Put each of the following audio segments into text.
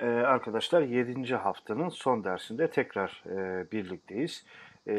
Ee, arkadaşlar 7. haftanın son dersinde tekrar e, birlikteyiz. Ee,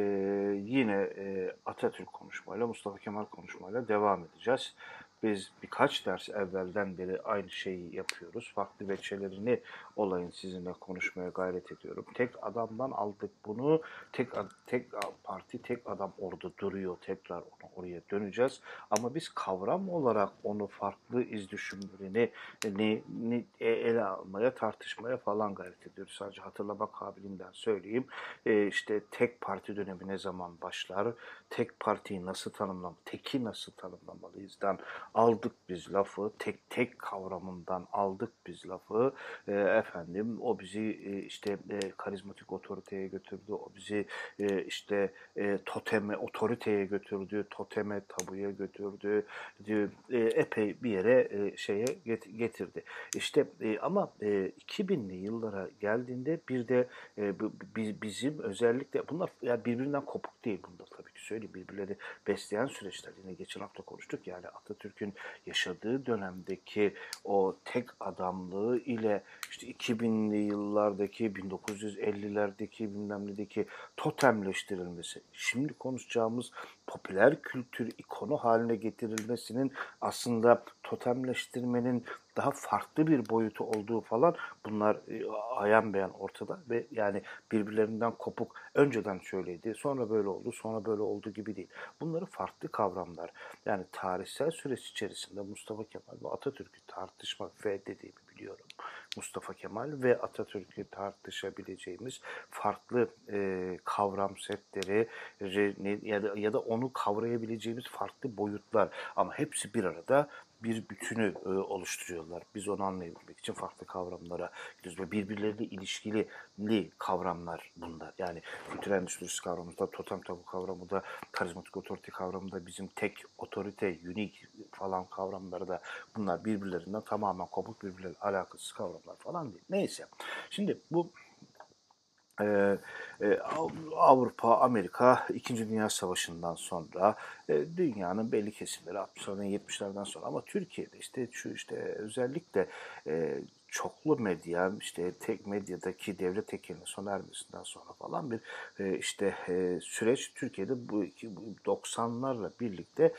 yine e, Atatürk konuşmayla, Mustafa Kemal konuşmayla devam edeceğiz. Biz birkaç ders evvelden beri aynı şeyi yapıyoruz. Farklı veçelerini olayın sizinle konuşmaya gayret ediyorum. Tek adamdan aldık bunu. Tek tek parti, tek adam orada duruyor. Tekrar onu oraya döneceğiz. Ama biz kavram olarak onu farklı iz düşümlerini ne, ne, e, ele almaya, tartışmaya falan gayret ediyoruz. Sadece hatırlama kabiliğinden söyleyeyim. E, işte tek parti dönemi ne zaman başlar? Tek partiyi nasıl tanımlam, teki nasıl tanımlamalıyızdan aldık biz lafı, tek tek kavramından aldık biz lafı. E, efendim o bizi e, işte e, karizmatik otoriteye götürdü, o bizi e, işte e, toteme, otoriteye götürdü, toteme, tabuya götürdü, e, epey bir yere e, şeye get, getirdi. İşte e, ama e, 2000'li yıllara geldiğinde bir de e, bizim özellikle bunlar yani birbirinden kopuk değil bunda tabii ki söyleyeyim birbirleri besleyen süreçler. Yine geçen hafta konuştuk yani Atatürk'ün yaşadığı dönemdeki o tek adamlığı ile işte 2000'li yıllardaki 1950'lerdeki bilmem nedeki totemleştirilmesi. Şimdi konuşacağımız popüler kültür ikonu haline getirilmesinin aslında totemleştirmenin daha farklı bir boyutu olduğu falan bunlar e, ayan beyan ortada ve yani birbirlerinden kopuk önceden şöyleydi sonra böyle oldu sonra böyle oldu gibi değil. Bunları farklı kavramlar yani tarihsel süreç içerisinde Mustafa Kemal ve Atatürk'ü tartışmak ve dediğimi biliyorum. Mustafa Kemal ve Atatürk'ü tartışabileceğimiz farklı e, kavram setleri ya da, ya da onu kavrayabileceğimiz farklı boyutlar. Ama hepsi bir arada bir bütünü e, oluşturuyorlar. Biz onu anlayabilmek için farklı kavramlara gidiyoruz ve birbirleriyle ilişkili kavramlar bunlar. Yani kültür endüstrisi kavramında, totem tabu kavramı da, karizmatik otorite kavramı da, bizim tek otorite, unik falan kavramları da bunlar birbirlerinden tamamen kopuk birbirleriyle alakasız kavramlar falan değil. Neyse. Şimdi bu ee, e, Avrupa, Amerika 2. Dünya Savaşı'ndan sonra e, dünyanın belli kesimleri 60'lardan 70'lerden sonra ama Türkiye'de işte şu işte özellikle e, çoklu medya işte tek medyadaki devlet tekelinin sona ermesinden sonra falan bir e, işte süreç Türkiye'de bu 90'larla birlikte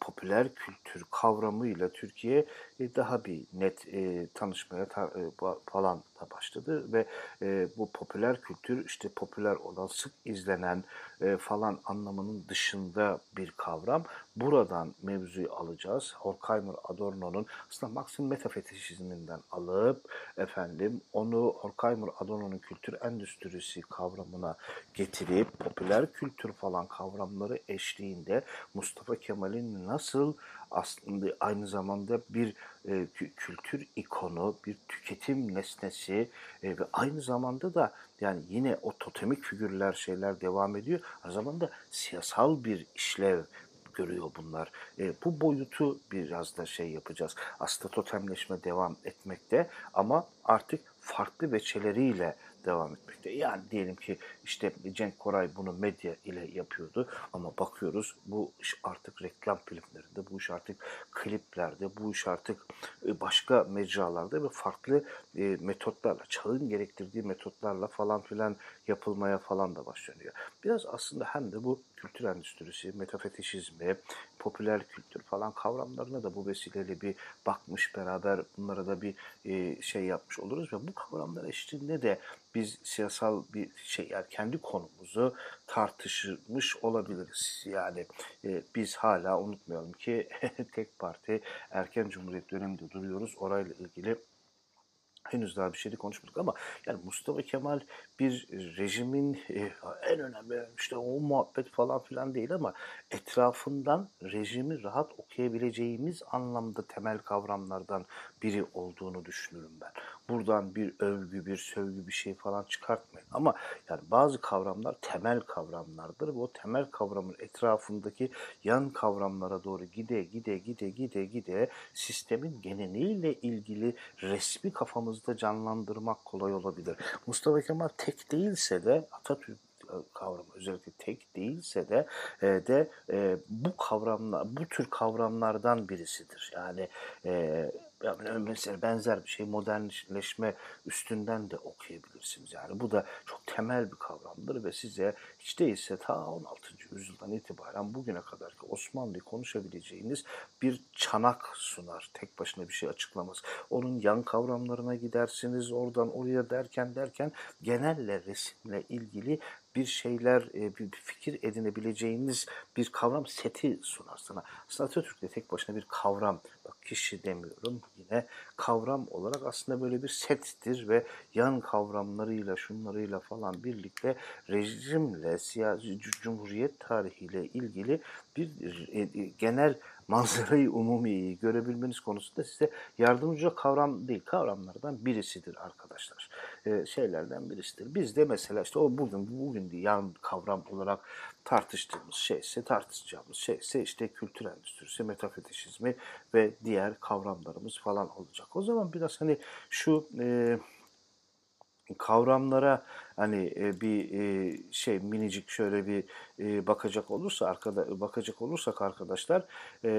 popüler kültür kavramıyla Türkiye daha bir net e, tanışmaya ta, e, falan da başladı ve e, bu popüler kültür işte popüler olan sık izlenen e, falan anlamının dışında bir kavram. Buradan mevzuyu alacağız. Horkheimer Adorno'nun aslında Maxim metafetişizminden alıp efendim onu Horkheimer Adorno'nun kültür endüstrisi kavramına getirip popüler kültür falan kavramları eşliğinde Mustafa Kemal'in nasıl aslında aynı zamanda bir e, kültür ikonu, bir tüketim nesnesi e, ve aynı zamanda da yani yine o totemik figürler şeyler devam ediyor. Aynı zamanda siyasal bir işlev görüyor bunlar. E, bu boyutu biraz da şey yapacağız. Aslında totemleşme devam etmekte ama artık farklı veçeleriyle devam etmekte. Yani diyelim ki işte Cenk Koray bunu medya ile yapıyordu ama bakıyoruz bu iş artık reklam filmlerinde, bu iş artık kliplerde, bu iş artık e, başka mecralarda ve farklı e, metotlarla, çağın gerektirdiği metotlarla falan filan yapılmaya falan da başlanıyor. Biraz aslında hem de bu kültür endüstrisi, metafetişizmi, popüler kültür falan kavramlarına da bu vesileyle bir bakmış beraber bunlara da bir e, şey yapmış oluruz ve bu kavramlar eşliğinde de biz siyasal bir şey yani kendi konumuzu tartışmış olabiliriz. Yani e, biz hala unutmayalım ki tek parti erken cumhuriyet döneminde duruyoruz. Orayla ilgili henüz daha bir şey de konuşmadık ama yani Mustafa Kemal bir rejimin e, en önemli işte o muhabbet falan filan değil ama etrafından rejimi rahat okuyabileceğimiz anlamda temel kavramlardan biri olduğunu düşünürüm ben. Buradan bir övgü, bir sövgü bir şey falan çıkartmayın. Ama yani bazı kavramlar temel kavramlardır ve o temel kavramın etrafındaki yan kavramlara doğru gide gide gide gide gide sistemin geneliyle ilgili resmi kafamızda canlandırmak kolay olabilir. Mustafa Kemal tek değilse de Atatürk kavramı özellikle tek değilse de e, de e, bu kavramlar bu tür kavramlardan birisidir. Yani e, yani mesela benzer bir şey modernleşme üstünden de okuyabilirsiniz. Yani bu da çok temel bir kavramdır ve size hiç değilse ta 16. yüzyıldan itibaren bugüne kadar ki Osmanlı'yı konuşabileceğiniz bir çanak sunar. Tek başına bir şey açıklamaz. Onun yan kavramlarına gidersiniz oradan oraya derken derken genelle resimle ilgili bir şeyler, e, bir fikir edinebileceğiniz bir kavram seti sunar sana. Aslında Atatürk'te tek başına bir kavram, bak kişi demiyorum yine kavram olarak aslında böyle bir settir ve yan kavramlarıyla, şunlarıyla falan birlikte rejimle, siyasi cumhuriyet tarihiyle ilgili bir e, genel manzarayı umumiyi görebilmeniz konusunda size yardımcı kavram değil, kavramlardan birisidir arkadaşlar. Ee, şeylerden birisidir. Biz de mesela işte o bugün bugün diye yan kavram olarak tartıştığımız şeyse tartışacağımız şeyse işte kültür endüstrisi, metafetişizmi ve diğer kavramlarımız falan olacak. O zaman biraz hani şu e, kavramlara hani e, bir e, şey minicik şöyle bir e, bakacak olursa arkada bakacak olursak arkadaşlar e,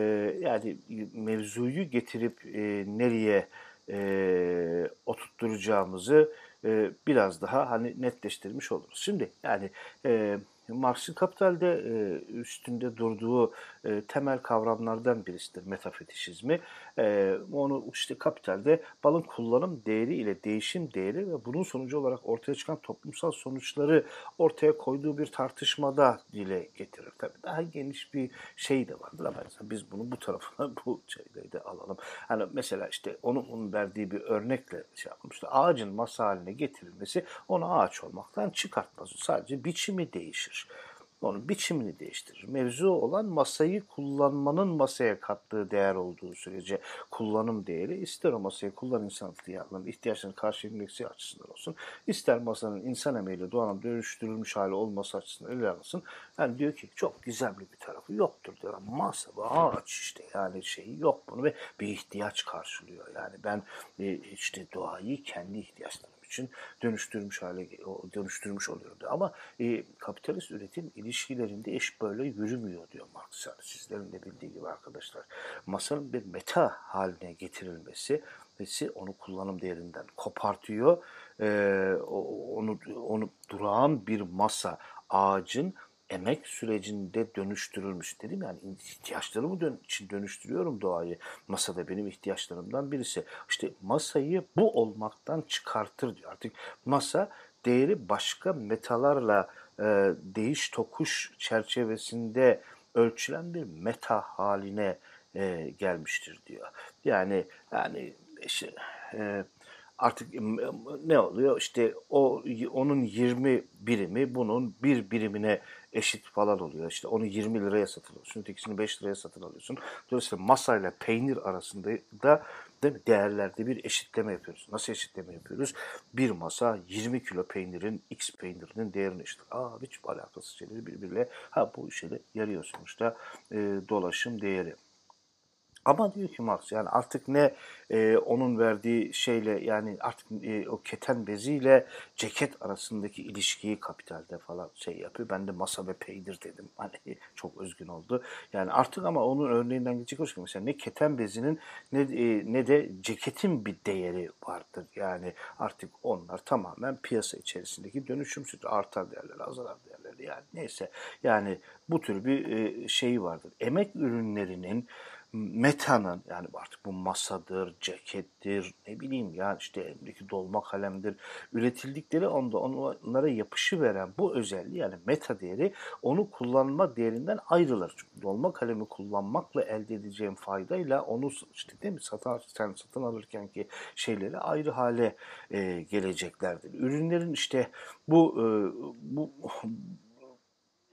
yani mevzuyu getirip e, nereye e, oturtturacağımızı e, biraz daha hani netleştirmiş oluruz. Şimdi yani e, Marx'ın Kapital'de e, üstünde durduğu e, temel kavramlardan birisidir metafetişizmi. E, onu işte Kapital'de balın kullanım değeri ile değişim değeri ve bunun sonucu olarak ortaya çıkan toplumsal sonuçları ortaya koyduğu bir tartışmada dile getirir. Tabii daha geniş bir şey de vardır ama biz bunu bu tarafına bu şeyleri de alalım. Hani mesela işte onun, onun verdiği bir örnekle şey yapmıştı. Ağacın masa haline getirilmesi onu ağaç olmaktan çıkartmaz. Sadece biçimi değişir. Onun biçimini değiştirir. Mevzu olan masayı kullanmanın masaya kattığı değer olduğu sürece kullanım değeri ister o masayı kullan insan ihtiyaçlarının ihtiyaçlarını karşılayabilmesi açısından olsun, ister masanın insan emeğiyle doğan dönüştürülmüş hali olması açısından ele alınsın. Yani diyor ki çok gizemli bir tarafı yoktur diyor. Masa bu ağaç işte yani şeyi yok bunu ve bir ihtiyaç karşılıyor. Yani ben e, işte doğayı kendi ihtiyaçlarım için dönüştürmüş hale dönüştürmüş oluyordu. Ama e, kapitalist üretim ilişkilerinde iş böyle yürümüyor diyor Marx. Yani sizlerin de bildiği gibi arkadaşlar. Masanın bir meta haline getirilmesi ve onu kullanım değerinden kopartıyor. E, onu onu durağan bir masa ağacın emek sürecinde dönüştürülmüş dedim yani ihtiyaçlarımı dön için dönüştürüyorum doğayı. Masada benim ihtiyaçlarımdan birisi. İşte masayı bu olmaktan çıkartır diyor. Artık masa değeri başka metalarla e, değiş tokuş çerçevesinde ölçülen bir meta haline e, gelmiştir diyor. Yani yani işte, e, artık ne oluyor? İşte o onun 20 birimi bunun bir birimine eşit falan oluyor. İşte onu 20 liraya satın alıyorsun, ötekisini 5 liraya satın alıyorsun. Dolayısıyla masayla peynir arasında da değil mi, değerlerde bir eşitleme yapıyoruz. Nasıl eşitleme yapıyoruz? Bir masa 20 kilo peynirin, X peynirinin değerini eşit. Aa hiç alakası şeyleri birbiriyle. Ha bu işe de yarıyor sonuçta e, dolaşım değeri. Ama diyor ki Marx yani artık ne e, onun verdiği şeyle yani artık e, o keten beziyle ceket arasındaki ilişkiyi kapitalde falan şey yapıyor. Ben de masa ve peynir dedim. Hani çok özgün oldu. Yani artık ama onun örneğinden gidecek olursak mesela ne keten bezinin ne, e, ne de ceketin bir değeri vardır. Yani artık onlar tamamen piyasa içerisindeki dönüşümsüz. Artar değerler, azalar değerler yani neyse. Yani bu tür bir e, şey vardır. Emek ürünlerinin metanın yani artık bu masadır, cekettir, ne bileyim ya işte elimdeki dolma kalemdir üretildikleri onda onlara yapışı veren bu özelliği yani meta değeri onu kullanma değerinden ayrılır. Çünkü dolma kalemi kullanmakla elde edeceğim faydayla onu işte değil mi satın, sen satın alırken ki şeyleri ayrı hale e, geleceklerdir. Ürünlerin işte bu e, bu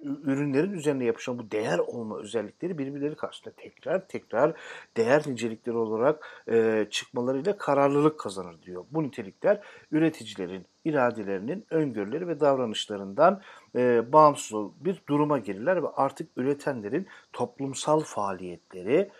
ürünlerin üzerine yapışan bu değer olma özellikleri birbirleri karşısında tekrar tekrar değer nitelikleri olarak e, çıkmalarıyla kararlılık kazanır diyor. Bu nitelikler üreticilerin iradelerinin, öngörüleri ve davranışlarından e, bağımsız bir duruma gelirler ve artık üretenlerin toplumsal faaliyetleri,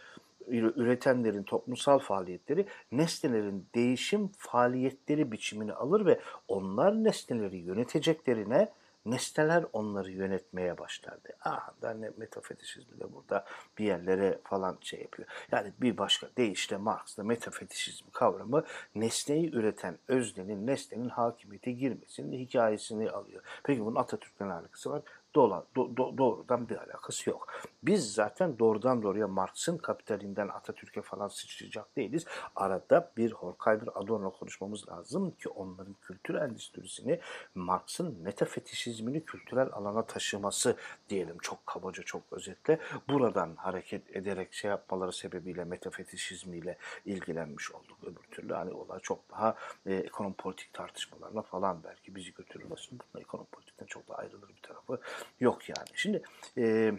üretenlerin toplumsal faaliyetleri nesnelerin değişim faaliyetleri biçimini alır ve onlar nesneleri yöneteceklerine nesneler onları yönetmeye başlardı. Aha da ne metafetişizmi de burada bir yerlere falan şey yapıyor. Yani bir başka deyişle Marx'ta metafetişizm kavramı nesneyi üreten öznenin, nesnenin hakimiyete girmesinin hikayesini alıyor. Peki bunun Atatürk'le alakası var? Dola, do, do, doğrudan bir alakası yok. Biz zaten doğrudan doğruya Marx'ın kapitalinden Atatürk'e falan sıçrayacak değiliz. Arada bir Horkheimer Adorno konuşmamız lazım ki onların kültür endüstrisini Marx'ın metafetişizmini kültürel alana taşıması diyelim çok kabaca çok özetle. Buradan hareket ederek şey yapmaları sebebiyle metafetişizmiyle ilgilenmiş olduk. Öbür türlü hani olay çok daha e, ekonomi politik tartışmalarına falan belki bizi götürür. Aslında bunun ekonomi politikten çok da ayrılır bir tarafı yok yani. Şimdi e,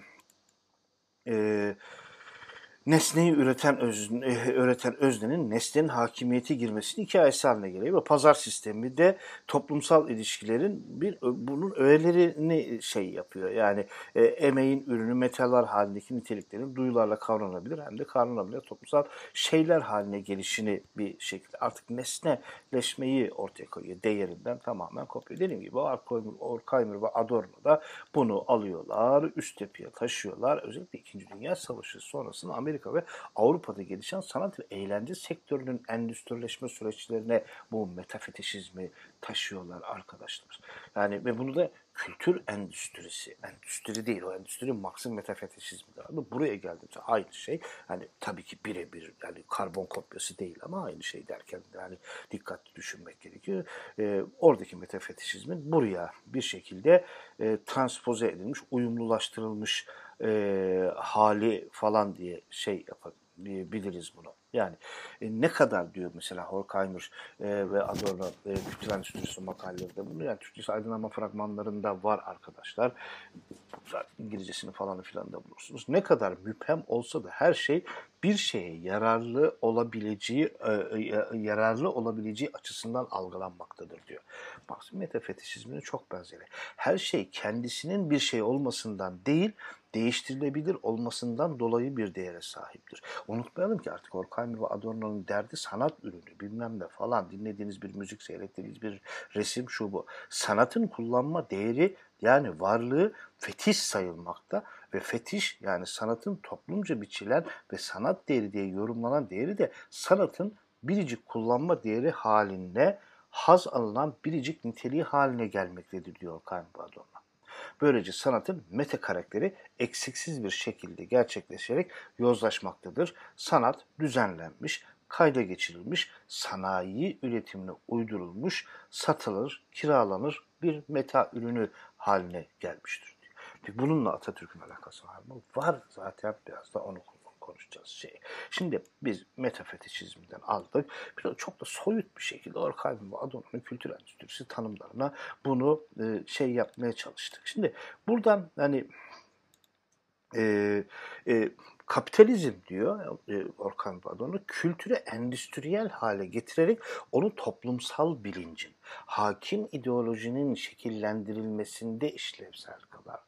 é nesneyi üreten özne, üreten öznenin nesnenin hakimiyeti girmesinin hikayesi haline geliyor. Ve pazar sistemi de toplumsal ilişkilerin bir bunun öğelerini şey yapıyor. Yani e, emeğin ürünü metaller halindeki niteliklerin duyularla kavranabilir hem de kavranabilir toplumsal şeyler haline gelişini bir şekilde artık nesneleşmeyi ortaya koyuyor. Değerinden tamamen kopuyor. Dediğim gibi Horkheimer ve Adorno da bunu alıyorlar, üst tepeye taşıyorlar. Özellikle 2. Dünya Savaşı sonrasında Amerika Amerika ve Avrupa'da gelişen sanat ve eğlence sektörünün endüstrileşme süreçlerine bu metafetişizmi taşıyorlar arkadaşlar. Yani ve bunu da kültür endüstrisi, endüstri değil o endüstri Marx'ın metafetişizmidir. Ama buraya geldiğimizde aynı şey. Hani tabii ki birebir yani karbon kopyası değil ama aynı şey derken yani dikkatli düşünmek gerekiyor. E, oradaki metafetişizmin buraya bir şekilde e, transpoze edilmiş, uyumlulaştırılmış e, hali falan diye şey yapabiliriz bunu. Yani e, ne kadar diyor mesela Horkheimer e, ve Adorno e, kültür endüstrisi makalelerinde bunu yani Türkçesi aydınlanma fragmanlarında var arkadaşlar. İngilizcesini falan filan da bulursunuz. Ne kadar müphem olsa da her şey bir şeye yararlı olabileceği e, e, yararlı olabileceği açısından algılanmaktadır diyor. Marx metafetişizmine çok benzeri. Her şey kendisinin bir şey olmasından değil, değiştirilebilir olmasından dolayı bir değere sahiptir. Unutmayalım ki artık Horkheimer ve Adorno'nun derdi sanat ürünü bilmem ne falan dinlediğiniz bir müzik seyrettiğiniz bir resim şu bu. Sanatın kullanma değeri yani varlığı fetiş sayılmakta ve fetiş yani sanatın toplumca biçilen ve sanat değeri diye yorumlanan değeri de sanatın biricik kullanma değeri halinde haz alınan biricik niteliği haline gelmektedir diyor Kayın Adorno. Böylece sanatın meta karakteri eksiksiz bir şekilde gerçekleşerek yozlaşmaktadır. Sanat düzenlenmiş, kayda geçirilmiş, sanayi üretimine uydurulmuş, satılır, kiralanır bir meta ürünü haline gelmiştir. Bununla Atatürk'ün alakası var mı? Var zaten biraz da onu konuşacağız şey. Şimdi biz metafetişizmden aldık. Bir çok da soyut bir şekilde Orkayvin ve Adorno'nun kültür endüstrisi tanımlarına bunu e, şey yapmaya çalıştık. Şimdi buradan hani e, e, kapitalizm diyor e, Orkan Adorno kültürü endüstriyel hale getirerek onu toplumsal bilincin, hakim ideolojinin şekillendirilmesinde işlevsel kılar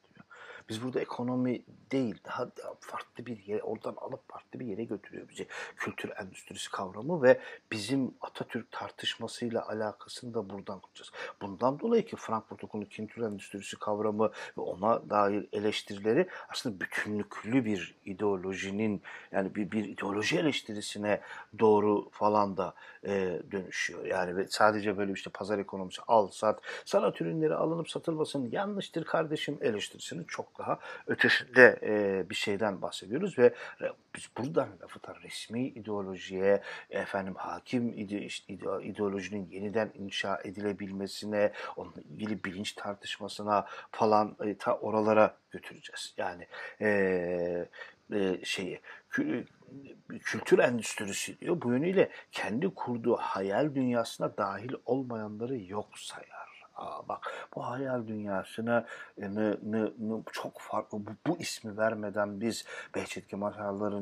biz burada ekonomi değil, daha, farklı bir yere, oradan alıp farklı bir yere götürüyor bizi. Kültür endüstrisi kavramı ve bizim Atatürk tartışmasıyla alakasını da buradan kuracağız. Bundan dolayı ki Frankfurt Okulu kültür endüstrisi kavramı ve ona dair eleştirileri aslında bütünlüklü bir ideolojinin yani bir, bir ideoloji eleştirisine doğru falan da e, dönüşüyor. Yani sadece böyle işte pazar ekonomisi al sat, sanat ürünleri alınıp satılmasın yanlıştır kardeşim eleştirisinin çok daha ötesinde e, bir şeyden bahsediyoruz ve biz buradan lafı resmi ideolojiye, efendim hakim ide, ide, ideolojinin yeniden inşa edilebilmesine, onunla ilgili bilinç tartışmasına falan e, ta oralara götüreceğiz. Yani e, e, şeyi kültür endüstrisi diyor. Bu yönüyle kendi kurduğu hayal dünyasına dahil olmayanları yok sayar. Aa, bak bu hayal dünyasına e, ne, ne, ne, çok farklı bu, bu ismi vermeden biz Behçet Kemal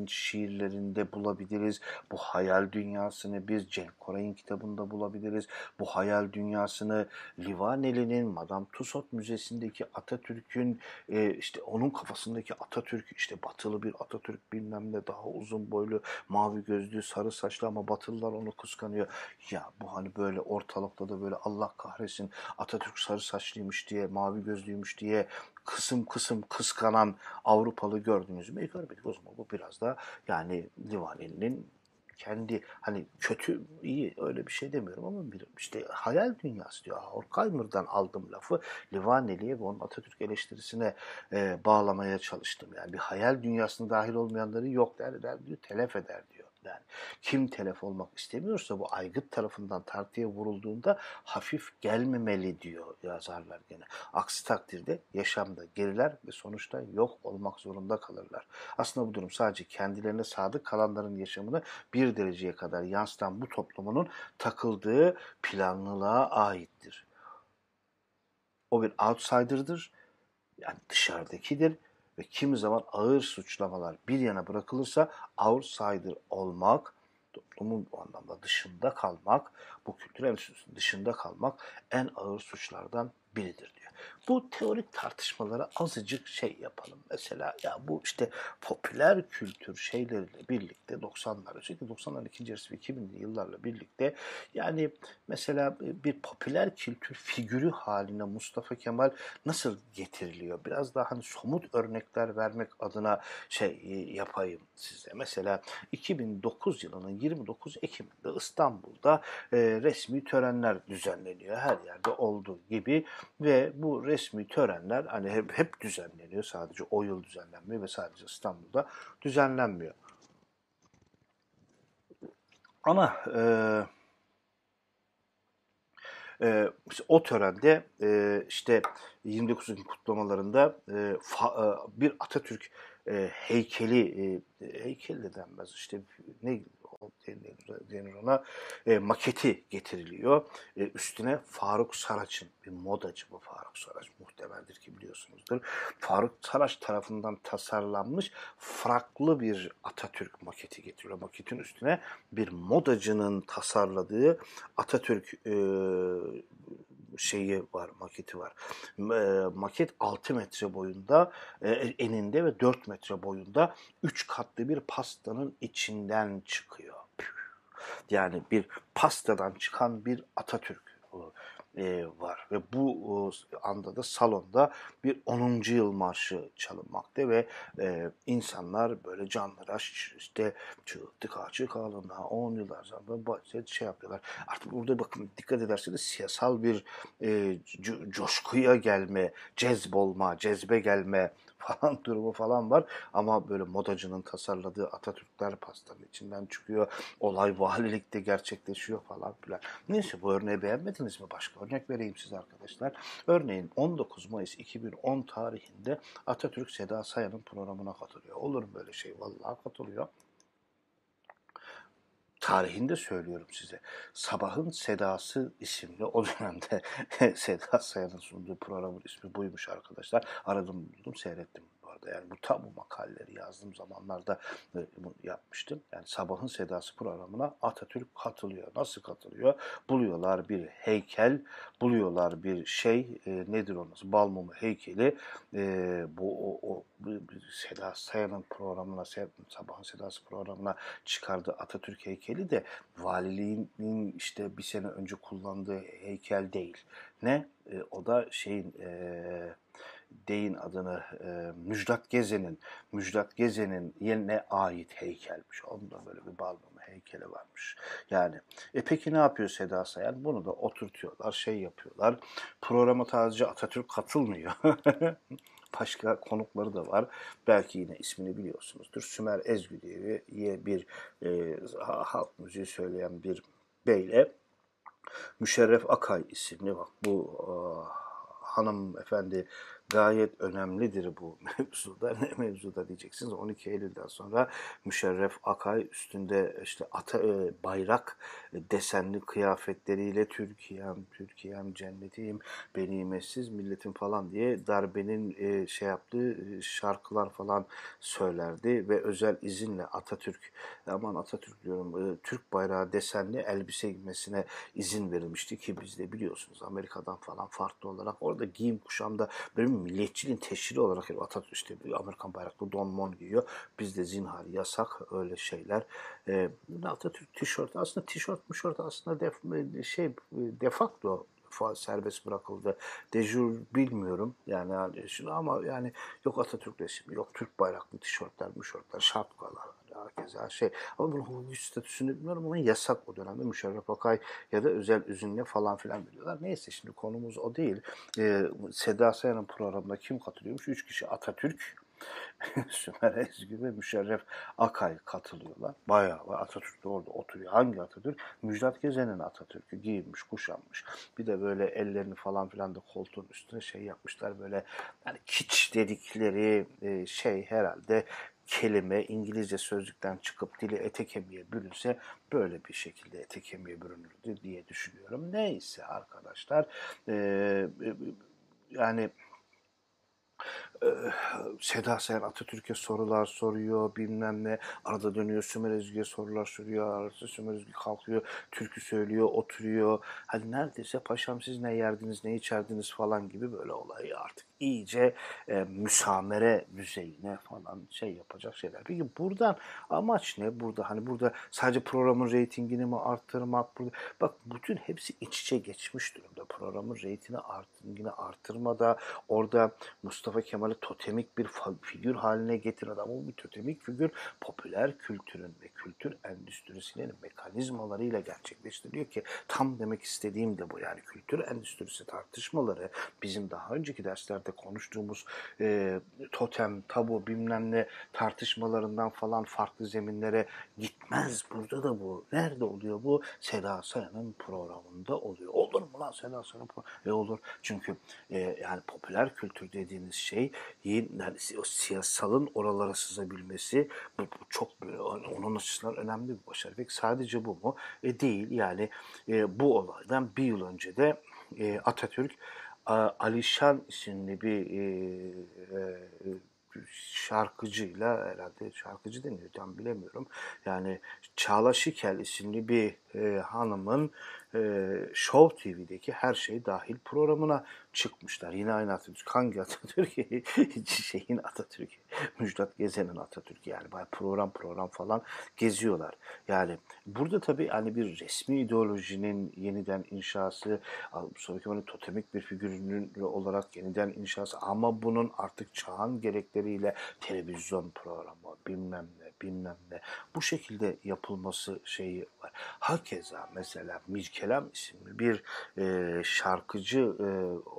şiirlerinde bulabiliriz. Bu hayal dünyasını biz Cenk Koray'ın kitabında bulabiliriz. Bu hayal dünyasını Livaneli'nin Madame Tussauds Müzesi'ndeki Atatürk'ün e, işte onun kafasındaki Atatürk işte batılı bir Atatürk bilmem ne daha uzun boylu mavi gözlü sarı saçlı ama batılılar onu kıskanıyor. Ya bu hani böyle ortalıkta da böyle Allah kahretsin Atatürk sarı saçlıymış diye, mavi gözlüymüş diye kısım kısım kıskanan Avrupalı gördünüz mü? E, görmedik. O zaman bu biraz da yani Divaneli'nin kendi hani kötü iyi öyle bir şey demiyorum ama bir işte hayal dünyası diyor. Horkheimer'dan aldım lafı Livaneli'ye ve onun Atatürk eleştirisine e, bağlamaya çalıştım. Yani bir hayal dünyasına dahil olmayanları yok der, der diyor, telef eder diyor. Yani kim telef olmak istemiyorsa bu aygıt tarafından tartıya vurulduğunda hafif gelmemeli diyor yazarlar gene. Aksi takdirde yaşamda geriler ve sonuçta yok olmak zorunda kalırlar. Aslında bu durum sadece kendilerine sadık kalanların yaşamını bir dereceye kadar yansıtan bu toplumunun takıldığı planlılığa aittir. O bir outsider'dır. Yani dışarıdakidir ve kimi zaman ağır suçlamalar bir yana bırakılırsa outsider olmak, toplumun o anlamda dışında kalmak, bu kültür enstitüsünün dışında kalmak en ağır suçlardan biridir diyor. Bu teorik tartışmalara azıcık şey yapalım. Mesela ya bu işte popüler kültür şeyleriyle birlikte 90'lar özellikle 90'ların ikinci yarısı ve 2000'li yıllarla birlikte yani mesela bir popüler kültür figürü haline Mustafa Kemal nasıl getiriliyor? Biraz daha hani somut örnekler vermek adına şey yapayım size. Mesela 2009 yılının 29 Ekim'de İstanbul'da e, resmi törenler düzenleniyor. Her yerde olduğu gibi ve bu resmi törenler hani hep, hep düzenleniyor. Sadece o yıl düzenlenmiyor ve sadece İstanbul'da düzenlenmiyor. Ama e, e, o törende e, işte 29 Ekim kutlamalarında e, fa, e, bir Atatürk e, heykeli, e, heykel de denmez işte ne denir ona e, maketi getiriliyor. E, üstüne Faruk Saraç'ın bir modacı bu Faruk Saraç muhtemeldir ki biliyorsunuzdur. Faruk Saraç tarafından tasarlanmış farklı bir Atatürk maketi getiriliyor. Maketin üstüne bir modacının tasarladığı Atatürk e, şeyi var, maketi var. E, maket 6 metre boyunda, e, eninde ve 4 metre boyunda 3 katlı bir pastanın içinden çıkıyor. Yani bir pastadan çıkan bir Atatürk e, var ve bu anda da salonda bir 10. yıl marşı çalınmakta ve e, insanlar böyle canları işte çıktık açık alına 10 yıllar sonra şey yapıyorlar. Artık burada bakın dikkat ederseniz siyasal bir e, coşkuya gelme, cezbolma, cezbe gelme falan durumu falan var. Ama böyle modacının tasarladığı Atatürkler pastanın içinden çıkıyor. Olay valilikte gerçekleşiyor falan filan. Neyse bu örneği beğenmediniz mi? Başka örnek vereyim size arkadaşlar. Örneğin 19 Mayıs 2010 tarihinde Atatürk Seda Sayan'ın programına katılıyor. Olur mu böyle şey? Vallahi katılıyor tarihinde söylüyorum size. Sabahın Sedası isimli o dönemde Seda Sayan'ın sunduğu programın ismi buymuş arkadaşlar. Aradım buldum seyrettim vardı. Yani bu tam bu makaleleri yazdığım zamanlarda e, yapmıştım. Yani Sabahın Sedası programına Atatürk katılıyor. Nasıl katılıyor? Buluyorlar bir heykel, buluyorlar bir şey, e, nedir onun? Balmumu heykeli. E, bu o, o Seda Sayan'ın programına, Sabahın Sedası programına çıkardığı Atatürk heykeli de valiliğinin işte bir sene önce kullandığı heykel değil. Ne? E, o da şeyin e, deyin adını e, Müjdat Gezen'in Müjdat Gezen'in yerine ait heykelmiş. Onda böyle bir balmumu heykeli varmış. Yani e peki ne yapıyor Seda Sayan? Bunu da oturtuyorlar, şey yapıyorlar. Programa sadece Atatürk katılmıyor. Başka konukları da var. Belki yine ismini biliyorsunuzdur. Sümer Ezgü diye bir e, halk müziği söyleyen bir beyle Müşerref Akay isimli bak bu e, hanım efendi gayet önemlidir bu mevzuda. Ne mevzuda diyeceksiniz. 12 Eylül'den sonra Müşerref Akay üstünde işte ata, e, bayrak e, desenli kıyafetleriyle Türkiye'm, Türkiye'm, cennetiyim, beni metsiz milletim falan diye darbenin e, şey yaptığı e, şarkılar falan söylerdi ve özel izinle Atatürk, aman Atatürk diyorum, e, Türk bayrağı desenli elbise giymesine izin verilmişti ki biz de biliyorsunuz Amerika'dan falan farklı olarak orada giyim kuşamda benim milliyetçiliğin teşhiri olarak Atatürk işte Amerikan bayraklı don mon giyiyor. Bizde zinhar yasak öyle şeyler. E, Atatürk tişört aslında tişört müşört aslında def, şey defakto fa- serbest bırakıldı. Dejur bilmiyorum yani, yani şunu ama yani yok Atatürk resmi, yok Türk bayraklı tişörtler, müşörtler, şapkalar, herkese şey. Ama bunun hukuki statüsünü bilmiyorum ama yasak o dönemde Müşerref Akay ya da özel üzünle falan filan biliyorlar. Neyse şimdi konumuz o değil. Ee, Seda Sayan'ın programına kim katılıyormuş? Üç kişi Atatürk, Sümer Ezgi ve Müşerref Akay katılıyorlar. Bayağı var. Atatürk de orada oturuyor. Hangi Atatürk? Müjdat Gezen'in Atatürk'ü giyinmiş, kuşanmış. Bir de böyle ellerini falan filan da koltuğun üstüne şey yapmışlar. Böyle yani kiç dedikleri e, şey herhalde kelime İngilizce sözlükten çıkıp dili ete kemiğe bürünse böyle bir şekilde ete kemiğe bürünürdü diye düşünüyorum. Neyse arkadaşlar e, yani Seda Sayan Atatürk'e sorular soruyor bilmem ne. Arada dönüyor Sümer Özgü'ye sorular soruyor. Arada Sümer Özgü kalkıyor. Türkü söylüyor, oturuyor. Hani neredeyse paşam siz ne yerdiniz, ne içerdiniz falan gibi böyle olayı artık iyice e, müsamere düzeyine falan şey yapacak şeyler. Peki buradan amaç ne? Burada hani burada sadece programın reytingini mi arttırmak? Burada, bak bütün hepsi iç içe geçmiş durumda. Programın reytingini, arttırmada orada Mustafa Kemal'i totemik bir figür haline getiren ama bu totemik figür popüler kültürün ve kültür endüstrisinin mekanizmalarıyla gerçekleştiriliyor ki tam demek istediğim de bu. Yani kültür endüstrisi tartışmaları bizim daha önceki derslerde konuştuğumuz e, totem, tabu bilmem ne tartışmalarından falan farklı zeminlere gitmez. Burada da bu. Nerede oluyor bu? Seda Sayan'ın programında oluyor. Olur mu lan Seda Sayan'ın programı? E olur. Çünkü e, yani popüler kültür dediğiniz şey yani o siyasalın oralara sızabilmesi bu, bu çok onun açısından önemli bir başarı. Peki sadece bu mu? E, değil. Yani e, bu olaydan bir yıl önce de e, Atatürk Alişan isimli bir e, e, şarkıcıyla herhalde şarkıcı deniyor tam bilemiyorum. Yani Çağla Şikel isimli bir e, hanımın e, Show TV'deki her şey dahil programına çıkmışlar. Yine aynı Atatürk. Hangi Atatürk? Şeyin Atatürk. Müjdat Gezen'in Atatürk. Yani bayağı program program falan geziyorlar. Yani burada tabii hani bir resmi ideolojinin yeniden inşası, Mustafa Kemal'in totemik bir figürünün olarak yeniden inşası ama bunun artık çağın gerekleriyle televizyon programı bilmem ne bilmem ne. Bu şekilde yapılması şeyi var. Hakeza mesela Mirkelam isimli bir e, şarkıcı e,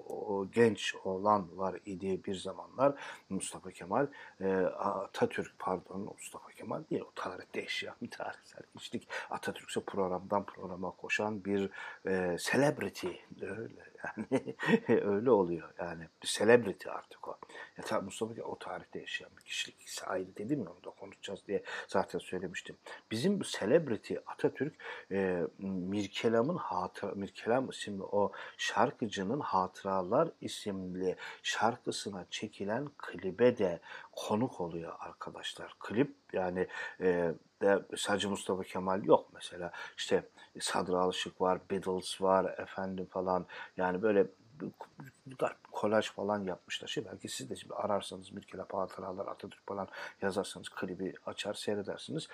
o, genç olan var idi bir zamanlar. Mustafa Kemal e, Atatürk pardon Mustafa Kemal değil o tarihte yaşayan bir tarihsel kişilik Atatürk ise programdan programa koşan bir e, celebrity öyle yani öyle oluyor yani bir celebrity artık o. Ya tabii Mustafa o tarihte yaşayan bir kişilik ayrı dedim ya onu da konuşacağız diye zaten söylemiştim. Bizim bu celebrity Atatürk e, Mirkelam'ın hatıra Mirkelam isimli o şarkıcının Hatıralar isimli şarkısına çekilen klibe de konuk oluyor arkadaşlar. Klip yani e, de sadece Mustafa Kemal yok mesela. İşte Sadri Alışık var, Beatles var efendim falan. Yani böyle kolaj falan yapmışlar. Şey belki siz de şimdi ararsanız bir kere hatıralar Atatürk falan yazarsanız klibi açar seyredersiniz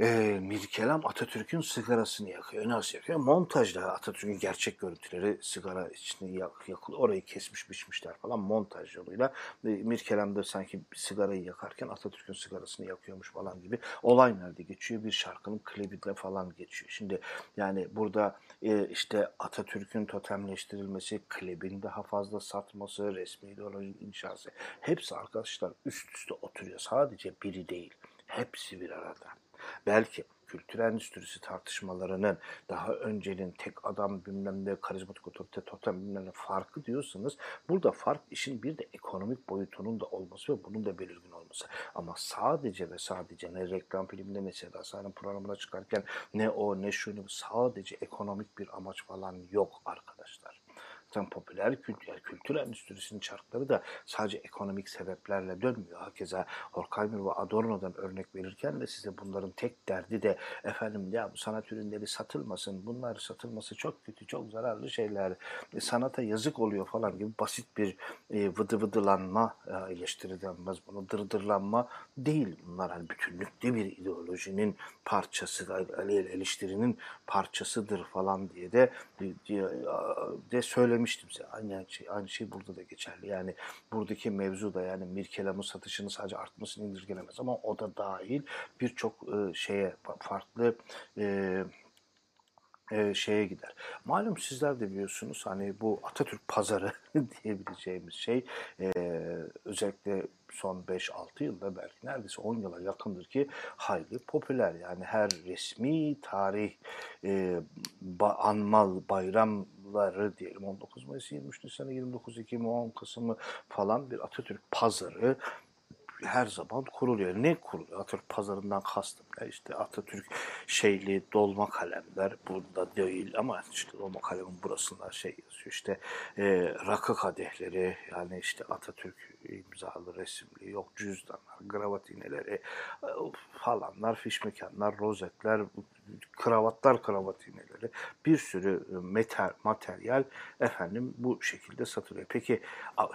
e, Mirkelam Atatürk'ün sigarasını yakıyor. Nasıl yakıyor? Montajla Atatürk'ün gerçek görüntüleri sigara içinde yak, yakılıyor. Orayı kesmiş biçmişler falan montaj yoluyla. E, Mirkelam da sanki sigarayı yakarken Atatürk'ün sigarasını yakıyormuş falan gibi olay nerede geçiyor? Bir şarkının klibiyle falan geçiyor. Şimdi yani burada e, işte Atatürk'ün totemleştirilmesi, klibin daha fazla satması, resmi ideoloji inşası hepsi arkadaşlar üst üste oturuyor. Sadece biri değil. Hepsi bir arada. Belki kültür endüstrisi tartışmalarının daha öncenin tek adam bilmem ne karizmatik otorite totem bilmem ne farkı diyorsanız burada fark işin bir de ekonomik boyutunun da olması ve bunun da belirgin olması. Ama sadece ve sadece ne reklam filminde ne Seda Sayan'ın programına çıkarken ne o ne şunu sadece ekonomik bir amaç falan yok arkadaşlar Zaten popüler kültür, kültür endüstrisinin çarkları da sadece ekonomik sebeplerle dönmüyor. Hakeza Horkheimer ve Adorno'dan örnek verirken de size bunların tek derdi de efendim ya bu sanat ürünleri satılmasın, bunlar satılması çok kötü, çok zararlı şeyler, e, sanata yazık oluyor falan gibi basit bir e, vıdı vıdılanma e, eleştiri denmez bunu, dırdırlanma değil. Bunlar hani bütünlüklü bir ideolojinin parçası, eleştirinin parçasıdır falan diye de de söylemiştim size. Aynı şey, aynı şey burada da geçerli. Yani buradaki mevzu da yani Mirkelam'ın satışını sadece artmasını indirgenemez ama o da dahil birçok e, şeye farklı e, e, şeye gider. Malum sizler de biliyorsunuz hani bu Atatürk pazarı diyebileceğimiz şey e, özellikle son 5-6 yılda belki neredeyse 10 yıla yakındır ki hayli popüler. Yani her resmi tarih e, ba, anmal bayramları diyelim 19 Mayıs 23 Nisan 29 Ekim 10 Kasım'ı falan bir Atatürk pazarı her zaman kuruluyor. Ne kuruluyor? Atatürk pazarından kastım ne? İşte Atatürk şeyli dolma kalemler burada değil ama işte dolma kalemin burasında şey yazıyor. İşte e, rakı kadehleri yani işte Atatürk imzalı resimli yok cüzdanlar, gravat iğneleri e, falanlar, fiş mekanlar, rozetler, kravatlar, kravat iğneleri bir sürü e, metal, materyal efendim bu şekilde satılıyor. Peki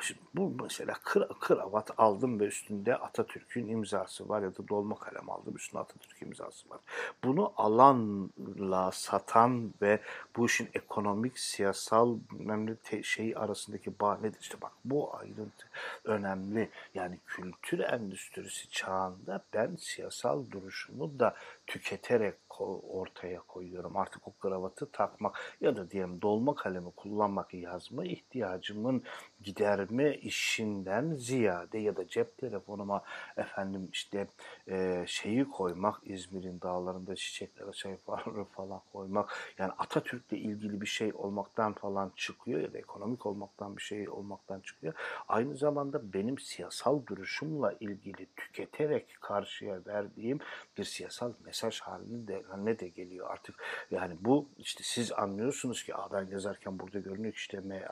şimdi bu mesela kravat aldım ve üstünde Atatürk'ün imzası var ya da dolma kalem aldım üstünde Atatürk imzası var. Bunu alanla satan ve bu işin ekonomik, siyasal önemli şey arasındaki bağ nedir? İşte bak bu ayrıntı önemli. Yani kültür endüstrisi çağında ben siyasal duruşumu da tüketerek ortaya koyuyorum. Artık o kravatı takmak ya da diyelim dolma kalemi kullanmak yazma ihtiyacımın giderme işinden ziyade ya da cep telefonuma efendim işte e, şeyi koymak İzmir'in dağlarında çiçekler sayfaları falan koymak yani Atatürk'le ilgili bir şey olmaktan falan çıkıyor ya da ekonomik olmaktan bir şey olmaktan çıkıyor. Aynı zamanda benim siyasal duruşumla ilgili tüketerek karşıya verdiğim bir siyasal mesaj halinde ne de geliyor artık. Yani bu işte siz anlıyorsunuz ki ben yazarken burada görünüyor işte M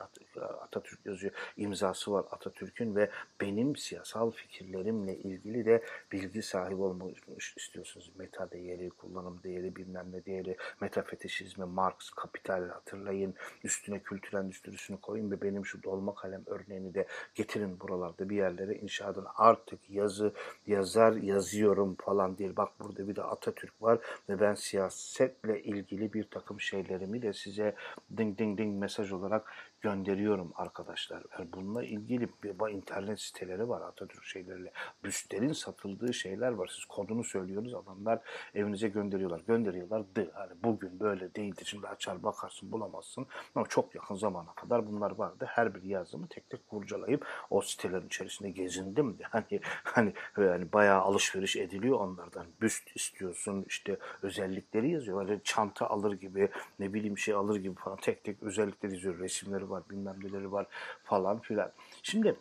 Atatürk yazıyor. İmzası var Atatürk'ün ve benim siyasal fikirlerimle ilgili de bilgi sahibi olmak istiyorsunuz. Meta değeri, kullanım değeri, bilmem ne değeri, metafetişizmi, Marx, kapital hatırlayın. Üstüne kültür endüstrisini koyun ve benim şu dolma kalem örneğini de getirin buralarda bir yerlere inşa edin. Artık yazı yazar yazıyorum falan değil. Bak burada bir de Atatürk var ve ben siyasetle ilgili bir takım şeylerimi de size ding ding ding mesaj olarak gönderiyorum arkadaşlar. Yani bununla ilgili bir internet siteleri var Atatürk şeyleriyle. Büstlerin satıldığı şeyler var. Siz kodunu söylüyorsunuz adamlar evinize gönderiyorlar. Gönderiyorlar. De, hani bugün böyle değildi. Şimdi açar bakarsın bulamazsın. Ama çok yakın zamana kadar bunlar vardı. Her bir yazımı tek tek kurcalayıp o sitelerin içerisinde gezindim. Yani hani yani bayağı alışveriş ediliyor onlardan. Büst istiyorsun işte özellikleri yazıyor. Öyle çanta alır gibi ne bileyim şey alır gibi falan tek tek özellikleri yazıyor. Resimleri var, bilmem neleri var falan filan. Şimdi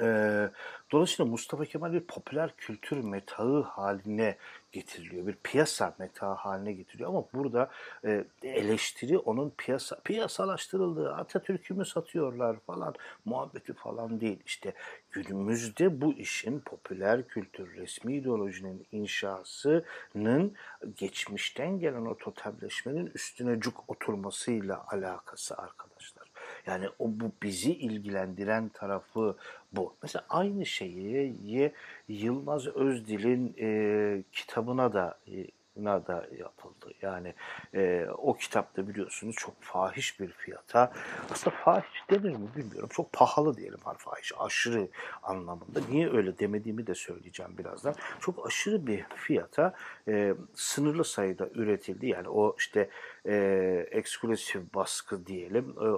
e, dolayısıyla Mustafa Kemal bir popüler kültür metağı haline getiriliyor. Bir piyasa metağı haline getiriliyor ama burada e, eleştiri onun piyasa piyasalaştırıldığı Atatürk'ü mü satıyorlar falan muhabbeti falan değil. İşte günümüzde bu işin popüler kültür, resmi ideolojinin inşasının geçmişten gelen o totalleşmenin üstüne cuk oturmasıyla alakası arkadaşlar. Yani o bu bizi ilgilendiren tarafı bu. Mesela aynı şeyi Yılmaz Özdil'in e, kitabına da e, da yapıldı. Yani e, o kitapta biliyorsunuz çok fahiş bir fiyata, aslında fahiş denir mi bilmiyorum, çok pahalı diyelim var fahiş, aşırı anlamında. Niye öyle demediğimi de söyleyeceğim birazdan. Çok aşırı bir fiyata e, sınırlı sayıda üretildi. Yani o işte e, eksklusif baskı diyelim, e,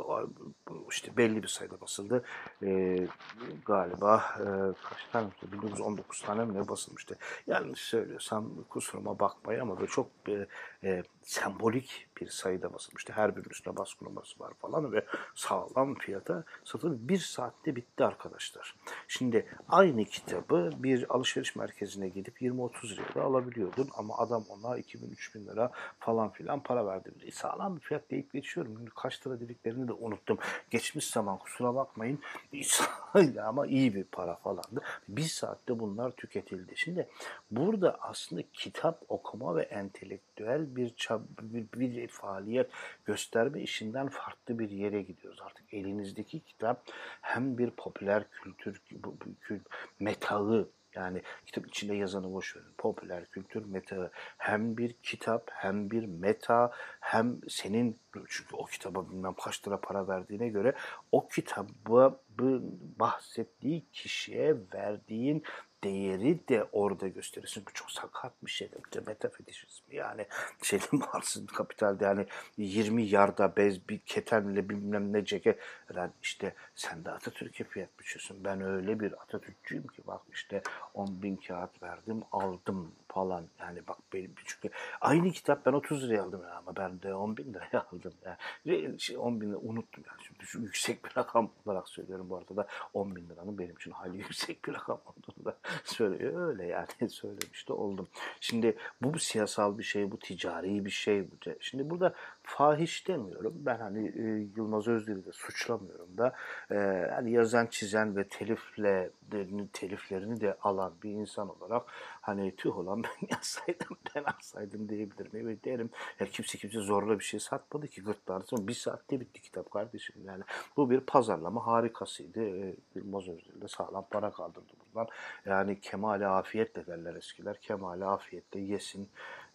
işte belli bir sayıda basıldı. E, galiba e, kaç tane, 1919 tane mi ne basılmıştı. Yanlış söylüyorsam kusuruma bakmayın ama böyle çok e, e, sembolik bir sayıda basılmıştı. Her birinin üstüne baskı numarası var falan ve sağlam fiyata satıldı. Bir saatte bitti arkadaşlar. Şimdi aynı kitabı bir alışveriş merkezine gidip 20-30 liraya alabiliyordun ama adam ona 2000-3000 lira falan filan para verdi. sağlam bir fiyat deyip geçiyorum. Kaç lira dediklerini de unuttum. Geçmiş zaman kusura bakmayın ama iyi bir para falandı. Bir saatte bunlar tüketildi. Şimdi burada aslında kitap okuma ve entelektüel bir, çab bir, bir faaliyet gösterme işinden farklı bir yere gidiyoruz. Artık elinizdeki kitap hem bir popüler kültür metağı yani kitap içinde yazanı boş verin. Popüler kültür meta hem bir kitap hem bir meta hem senin çünkü o kitaba bilmem kaç lira para verdiğine göre o kitabı bahsettiği kişiye verdiğin değeri de orada gösterirsin. Bu çok sakat bir şey. İşte metafetişizm yani şeyin varsın kapitalde yani 20 yarda bez bir ketenle bilmem ne ceket. Yani işte sen de Atatürk'e fiyat biçiyorsun. Ben öyle bir Atatürkçüyüm ki bak işte 10 bin kağıt verdim aldım falan. Yani bak benim çünkü aynı kitap ben 30 liraya aldım ya ama ben de 10 bin liraya aldım. Yani şey, 10 bin lira unuttum yani. Şimdi şu yüksek bir rakam olarak söylüyorum bu arada da 10 bin liranın benim için hali yüksek bir rakam olduğunu da söylüyor. Öyle yani söylemiş de oldum. Şimdi bu siyasal bir şey, bu ticari bir şey. Şimdi burada fahiş demiyorum. Ben hani e, Yılmaz Özdil'i de suçlamıyorum da e, hani yazan, çizen ve telifle teliflerini de alan bir insan olarak hani tüh olan ben yazsaydım ben alsaydım diyebilirim. Evet derim. Ya kimse kimse zorla bir şey satmadı ki gırtlardı. Bir saatte bitti kitap kardeşim. Yani bu bir pazarlama harikasıydı. E, Yılmaz Özdil sağlam para kaldırdı buradan. Yani kemale afiyetle derler eskiler. Kemale afiyetle yesin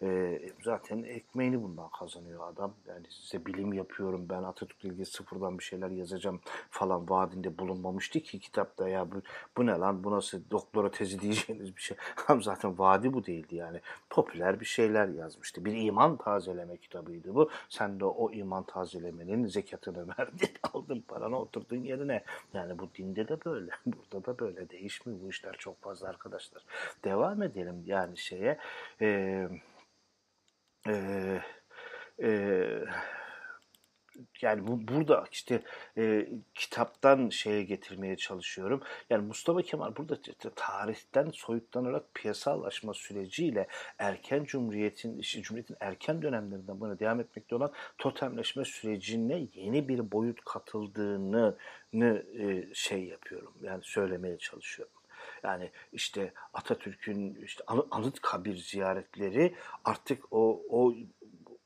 e, zaten ekmeğini bundan kazanıyor adam. Yani size bilim yapıyorum ben Atatürk'le ilgili sıfırdan bir şeyler yazacağım falan vaadinde bulunmamıştı ki kitapta ya bu, bu ne lan bu nasıl doktora tezi diyeceğiniz bir şey. Tam zaten vaadi bu değildi yani. Popüler bir şeyler yazmıştı. Bir iman tazeleme kitabıydı bu. Sen de o iman tazelemenin zekatını verdin. Aldın paranı oturdun yerine. Yani bu dinde de böyle. Burada da böyle. Değişmiyor bu işler çok fazla arkadaşlar. Devam edelim yani şeye. Eee e, yani bu burada işte e, kitaptan şeye getirmeye çalışıyorum. Yani Mustafa Kemal burada işte, tarihten soyutlanarak piyasalaşma süreciyle erken cumhuriyetin işte cumhuriyetin erken dönemlerinden buna devam etmekte olan totemleşme sürecine yeni bir boyut katıldığını e, şey yapıyorum. Yani söylemeye çalışıyorum. Yani işte Atatürk'ün işte anıt kabir ziyaretleri artık o o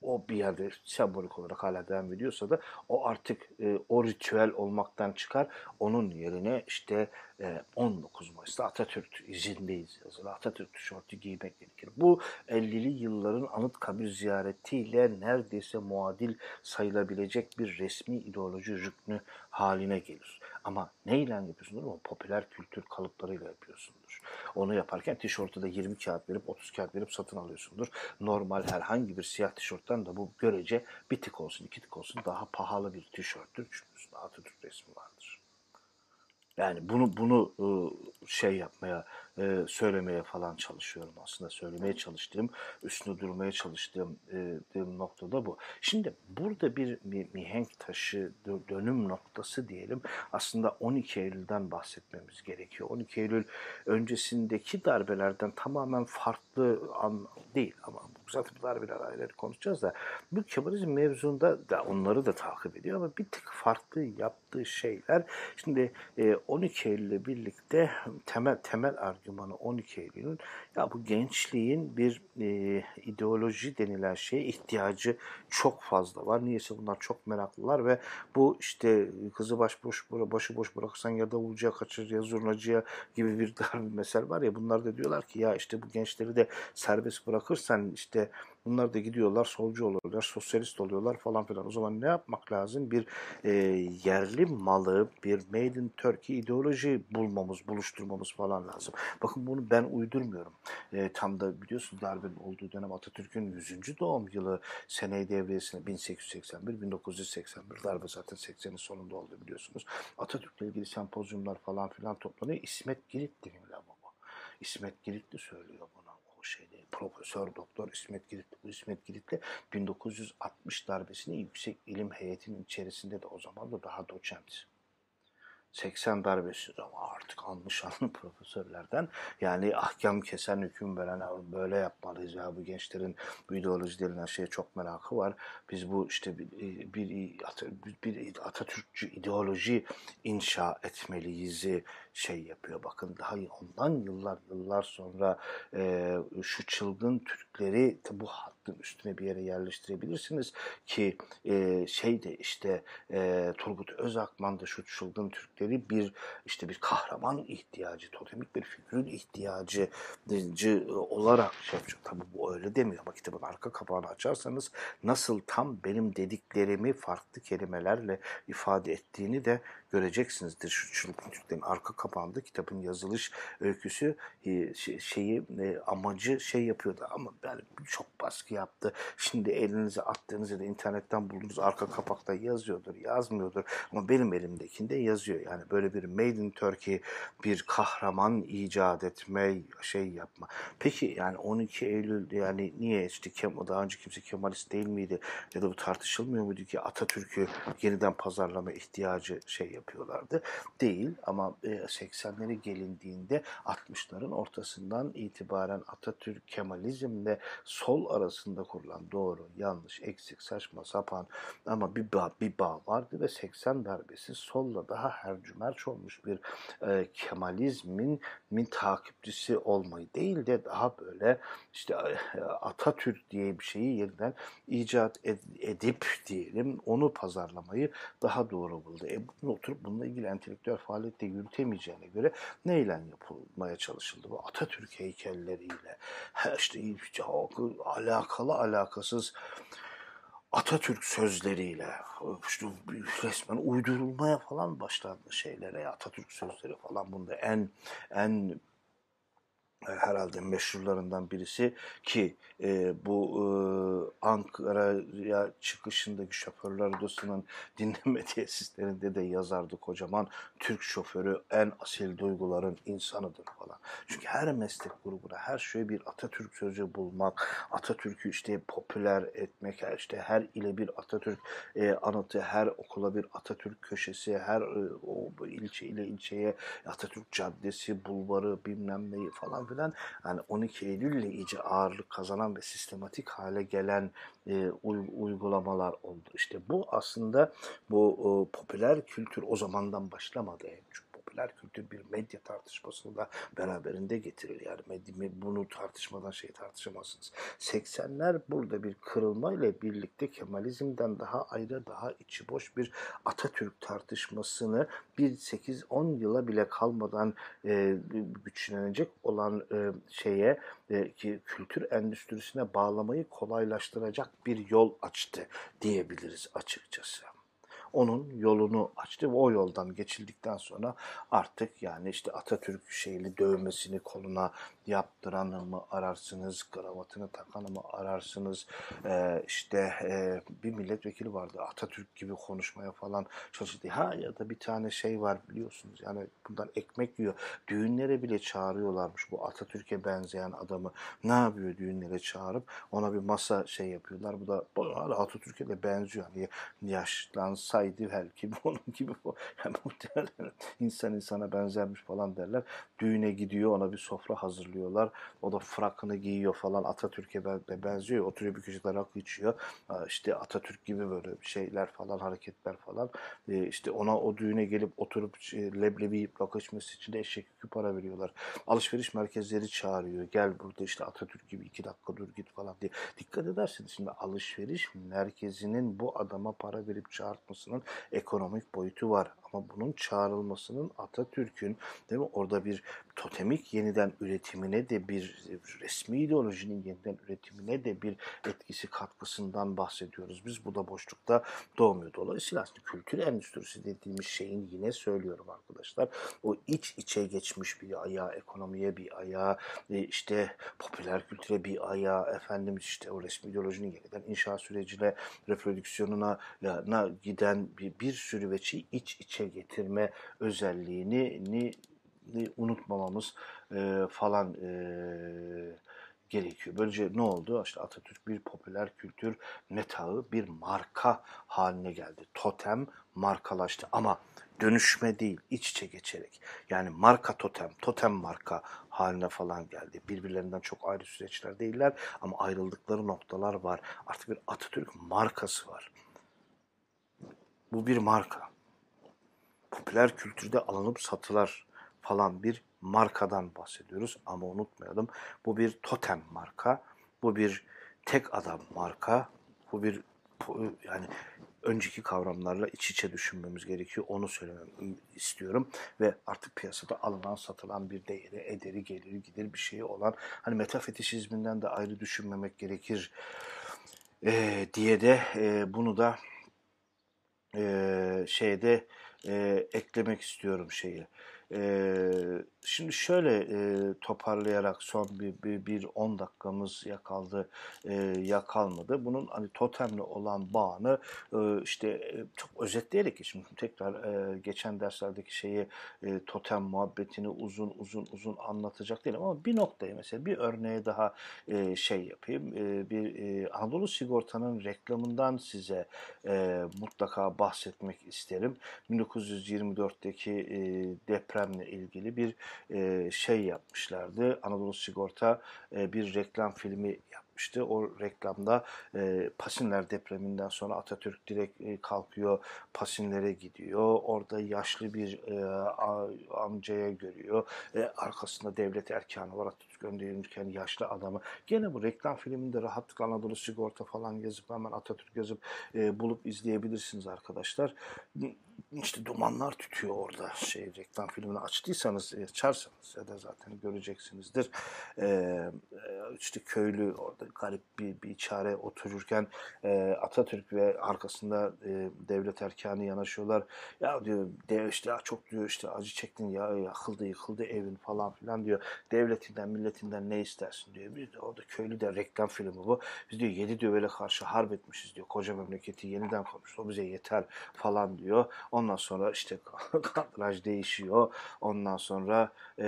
o bir yerde sembolik olarak hala devam ediyorsa da o artık e, o ritüel olmaktan çıkar. Onun yerine işte e, 19 Mayıs'ta Atatürk izindeyiz yazılı. Atatürk tişörtü giymek gerekir. Bu 50'li yılların anıt kabir ziyaretiyle neredeyse muadil sayılabilecek bir resmi ideoloji rüknü haline gelir. Ama neyle yapıyorsundur? O popüler kültür kalıplarıyla yapıyorsundur. Onu yaparken tişörtü de 20 kağıt verip 30 kağıt verip satın alıyorsundur. Normal herhangi bir siyah tişörtten de bu görece bir tık olsun iki tık olsun daha pahalı bir tişörttür. Çünkü üstünde Atatürk resmi vardır. Yani bunu bunu ıı, şey yapmaya e, söylemeye falan çalışıyorum aslında. Söylemeye çalıştığım, üstüne durmaya çalıştığım e, noktada bu. Şimdi burada bir, bir mihenk taşı, dönüm noktası diyelim. Aslında 12 Eylül'den bahsetmemiz gerekiyor. 12 Eylül öncesindeki darbelerden tamamen farklı an değil ama zaten bu darbeler ayrı konuşacağız da bu Kemalizm mevzunda da onları da takip ediyor ama bir tık farklı yaptığı şeyler. Şimdi 12 Eylül ile birlikte temel temel argüman argümanı 12 Eylül'ün ya bu gençliğin bir e, ideoloji denilen şeye ihtiyacı çok fazla var. Niyeyse bunlar çok meraklılar ve bu işte kızı baş boş başı boş bırakırsan ya davulcuya kaçır ya zurnacıya gibi bir dar bir mesel var ya bunlar da diyorlar ki ya işte bu gençleri de serbest bırakırsan işte Bunlar da gidiyorlar solcu oluyorlar, sosyalist oluyorlar falan filan. O zaman ne yapmak lazım? Bir e, yerli malı, bir made in Turkey ideoloji bulmamız, buluşturmamız falan lazım. Bakın bunu ben uydurmuyorum. E, tam da biliyorsunuz darbenin olduğu dönem Atatürk'ün 100. doğum yılı seneyi devriyesine 1881, 1981 darbe zaten 80'in sonunda oldu biliyorsunuz. Atatürk'le ilgili sempozyumlar falan filan toplanıyor. İsmet Girit dinle bu. İsmet Giritli söylüyor bunu o şeyde Profesör Doktor İsmet Giritli. Bu İsmet Giritli 1960 darbesini yüksek ilim heyetinin içerisinde de o zaman da daha doçent. 80 darbesi ama artık almış anlı profesörlerden yani ahkam kesen hüküm veren böyle yapmalıyız ya bu gençlerin bu ideoloji denilen şeye çok merakı var. Biz bu işte bir, bir, bir Atatürkçü ideoloji inşa etmeliyiz şey yapıyor. Bakın daha ondan yıllar yıllar sonra e, şu çılgın Türkleri bu hattın üstüne bir yere yerleştirebilirsiniz ki e, şey de işte e, Turgut Özakman da şu çılgın Türkleri bir işte bir kahraman ihtiyacı, totemik bir figürün ihtiyacı olarak şey yapacak. Tabi bu öyle demiyor ama kitabın arka kapağını açarsanız nasıl tam benim dediklerimi farklı kelimelerle ifade ettiğini de göreceksinizdir. Şu çılgın Türklerin arka kapağında kitabın yazılış öyküsü e, şeyi e, amacı şey yapıyordu ama yani çok baskı yaptı. Şimdi elinize attığınız ya da internetten bulduğunuz arka kapakta yazıyordur, yazmıyordur ama benim elimdekinde yazıyor. Yani böyle bir Made in Turkey bir kahraman icat etme şey yapma. Peki yani 12 Eylül yani niye işte Kemal, daha önce kimse Kemalist değil miydi ya da bu tartışılmıyor muydu ki Atatürk'ü yeniden pazarlama ihtiyacı şey yapıyorlardı? Değil ama 80'lere gelindiğinde 60'ların ortasından itibaren Atatürk Kemalizmle sol arasında kurulan doğru, yanlış, eksik, saçma, sapan ama bir bağ, bir bağ vardı ve 80 darbesi solla daha hercümerç olmuş bir e, Kemalizmin min takipçisi olmayı değil de daha böyle işte e, Atatürk diye bir şeyi yeniden icat edip diyelim onu pazarlamayı daha doğru buldu. E bunu oturup bununla ilgili entelektüel faaliyette yürütemeyeceğine göre neyle yapılmaya çalışıldı? Bu Atatürk heykelleriyle işte alakalı alakasız Atatürk sözleriyle işte resmen uydurulmaya falan başlandı şeylere Atatürk sözleri falan bunda en en herhalde meşhurlarından birisi ki e, bu e, Ankara'ya çıkışındaki şoförler odasının dinleme tesislerinde de yazardı kocaman Türk şoförü en asil duyguların insanıdır falan. Çünkü her meslek grubuna her şeye bir Atatürk sözü bulmak, Atatürk'ü işte popüler etmek, işte her ile bir Atatürk e, anıtı, her okula bir Atatürk köşesi, her e, o ilçe ile ilçeye Atatürk caddesi, bulvarı bilmem neyi falan filan yani 12 Eylül ile iyice ağırlık kazanan ve sistematik hale gelen e, uygulamalar oldu. İşte bu aslında bu e, popüler kültür o zamandan başlamadı. Çünkü popüler kültür bir medya tartışmasını da beraberinde getirir. Yani medya, bunu tartışmadan şey tartışamazsınız. 80'ler burada bir kırılma ile birlikte Kemalizm'den daha ayrı, daha içi boş bir Atatürk tartışmasını bir 8-10 yıla bile kalmadan e, güçlenecek olan e, şeye e, ki kültür endüstrisine bağlamayı kolaylaştıracak bir yol açtı diyebiliriz açıkçası onun yolunu açtı ve o yoldan geçildikten sonra artık yani işte Atatürk şeyli dövmesini koluna yaptıranı mı ararsınız, kravatını takanı mı ararsınız, ee, işte e, bir milletvekili vardı Atatürk gibi konuşmaya falan çalıştı. Ha ya da bir tane şey var biliyorsunuz yani bundan ekmek yiyor. Düğünlere bile çağırıyorlarmış bu Atatürk'e benzeyen adamı. Ne yapıyor düğünlere çağırıp ona bir masa şey yapıyorlar. Bu da Atatürk'e de benziyor. Yani yaşlansaydı belki onun gibi yani muhtemelen insan insana benzermiş falan derler. Düğüne gidiyor ona bir sofra hazırlıyor yapıyorlar. O da frakını giyiyor falan Atatürk'e benziyor. Oturuyor bir köşede rakı içiyor. İşte Atatürk gibi böyle şeyler falan hareketler falan. E, işte ona o düğüne gelip oturup leblebi yiyip rakı içmesi için de eşek yükü para veriyorlar. Alışveriş merkezleri çağırıyor. Gel burada işte Atatürk gibi iki dakika dur git falan diye. Dikkat ederseniz şimdi alışveriş merkezinin bu adama para verip çağırtmasının ekonomik boyutu var. Ama bunun çağrılmasının Atatürk'ün değil mi orada bir totemik yeniden üretimine de bir resmi ideolojinin yeniden üretimine de bir etkisi katkısından bahsediyoruz. Biz bu da boşlukta doğmuyor. Dolayısıyla aslında kültür endüstrisi dediğimiz şeyin yine söylüyorum arkadaşlar o iç içe geçmiş bir ayağı, ekonomiye bir ayağı, e, işte popüler kültüre bir ayağı, efendim işte o resmi ideolojinin yeniden inşa sürecine, reprodüksiyonuna giden bir, bir sürü veçi iç içe getirme özelliğini ni, ni unutmamamız e, falan e, gerekiyor. Böylece ne oldu? İşte Atatürk bir popüler kültür metağı, bir marka haline geldi. Totem markalaştı ama dönüşme değil, iç içe geçerek. Yani marka totem, totem marka haline falan geldi. Birbirlerinden çok ayrı süreçler değiller ama ayrıldıkları noktalar var. Artık bir Atatürk markası var. Bu bir marka. Popüler kültürde alınıp satılar falan bir markadan bahsediyoruz ama unutmayalım bu bir totem marka, bu bir tek adam marka, bu bir yani önceki kavramlarla iç içe düşünmemiz gerekiyor. Onu söylemem istiyorum. Ve artık piyasada alınan, satılan bir değeri, ederi, geliri, gider bir şeyi olan hani metafetişizminden de ayrı düşünmemek gerekir e, diye de e, bunu da e, şeyde e, eklemek istiyorum şeyi. E, şimdi şöyle e, toparlayarak son bir, bir, bir 10 dakikamız ya kaldı e, ya kalmadı. Bunun hani totemle olan bağını e, işte e, çok özetleyerek şimdi tekrar e, geçen derslerdeki şeyi e, totem muhabbetini uzun uzun uzun anlatacak değilim ama bir noktayı mesela bir örneğe daha e, şey yapayım. E, bir e, Anadolu Sigorta'nın reklamından size e, mutlaka bahsetmek isterim. 1924'teki e, depremle ilgili bir e, şey yapmışlardı. Anadolu Sigorta e, bir reklam filmi yapmıştı. O reklamda e, Pasinler depreminden sonra Atatürk direkt e, kalkıyor, Pasinlere gidiyor. Orada yaşlı bir e, amcaya görüyor. E, arkasında devlet erkanı var Atatürk gönderilirken yaşlı adamı. Gene bu reklam filminde rahatlıkla Anadolu Sigorta falan yazıp hemen Atatürk yazıp e, bulup izleyebilirsiniz arkadaşlar işte dumanlar tütüyor orada şey reklam filmini açtıysanız e, açarsanız ya da zaten göreceksinizdir. Ee, işte köylü orada garip bir, bir çare otururken e, Atatürk ve arkasında e, devlet erkanı yanaşıyorlar. Ya diyor de işte çok diyor işte acı çektin ya yakıldı yıkıldı evin falan filan diyor. Devletinden milletinden ne istersin? diyor. Bir de orada köylü de reklam filmi bu. Biz diyor yedi böyle karşı harp etmişiz diyor. Koca memleketi yeniden kurmuş o bize yeter falan diyor Ondan sonra işte kadraj değişiyor. Ondan sonra e,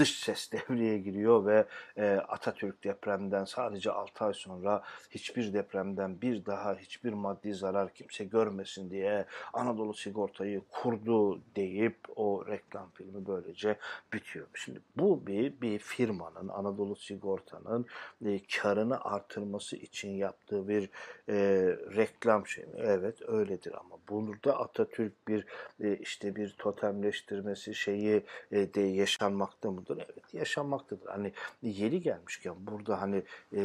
dış ses devreye giriyor ve e, Atatürk depremden sadece 6 ay sonra hiçbir depremden bir daha hiçbir maddi zarar kimse görmesin diye Anadolu Sigorta'yı kurdu deyip o reklam filmi böylece bitiyor. Şimdi bu bir, bir firmanın Anadolu Sigorta'nın e, karını artırması için yaptığı bir e, reklam şey mi? Evet öyledir ama burada Atatürk bir e, işte bir totemleştirmesi şeyi e, de yaşanmakta mıdır? Evet yaşanmaktadır. Hani yeri gelmişken burada hani e,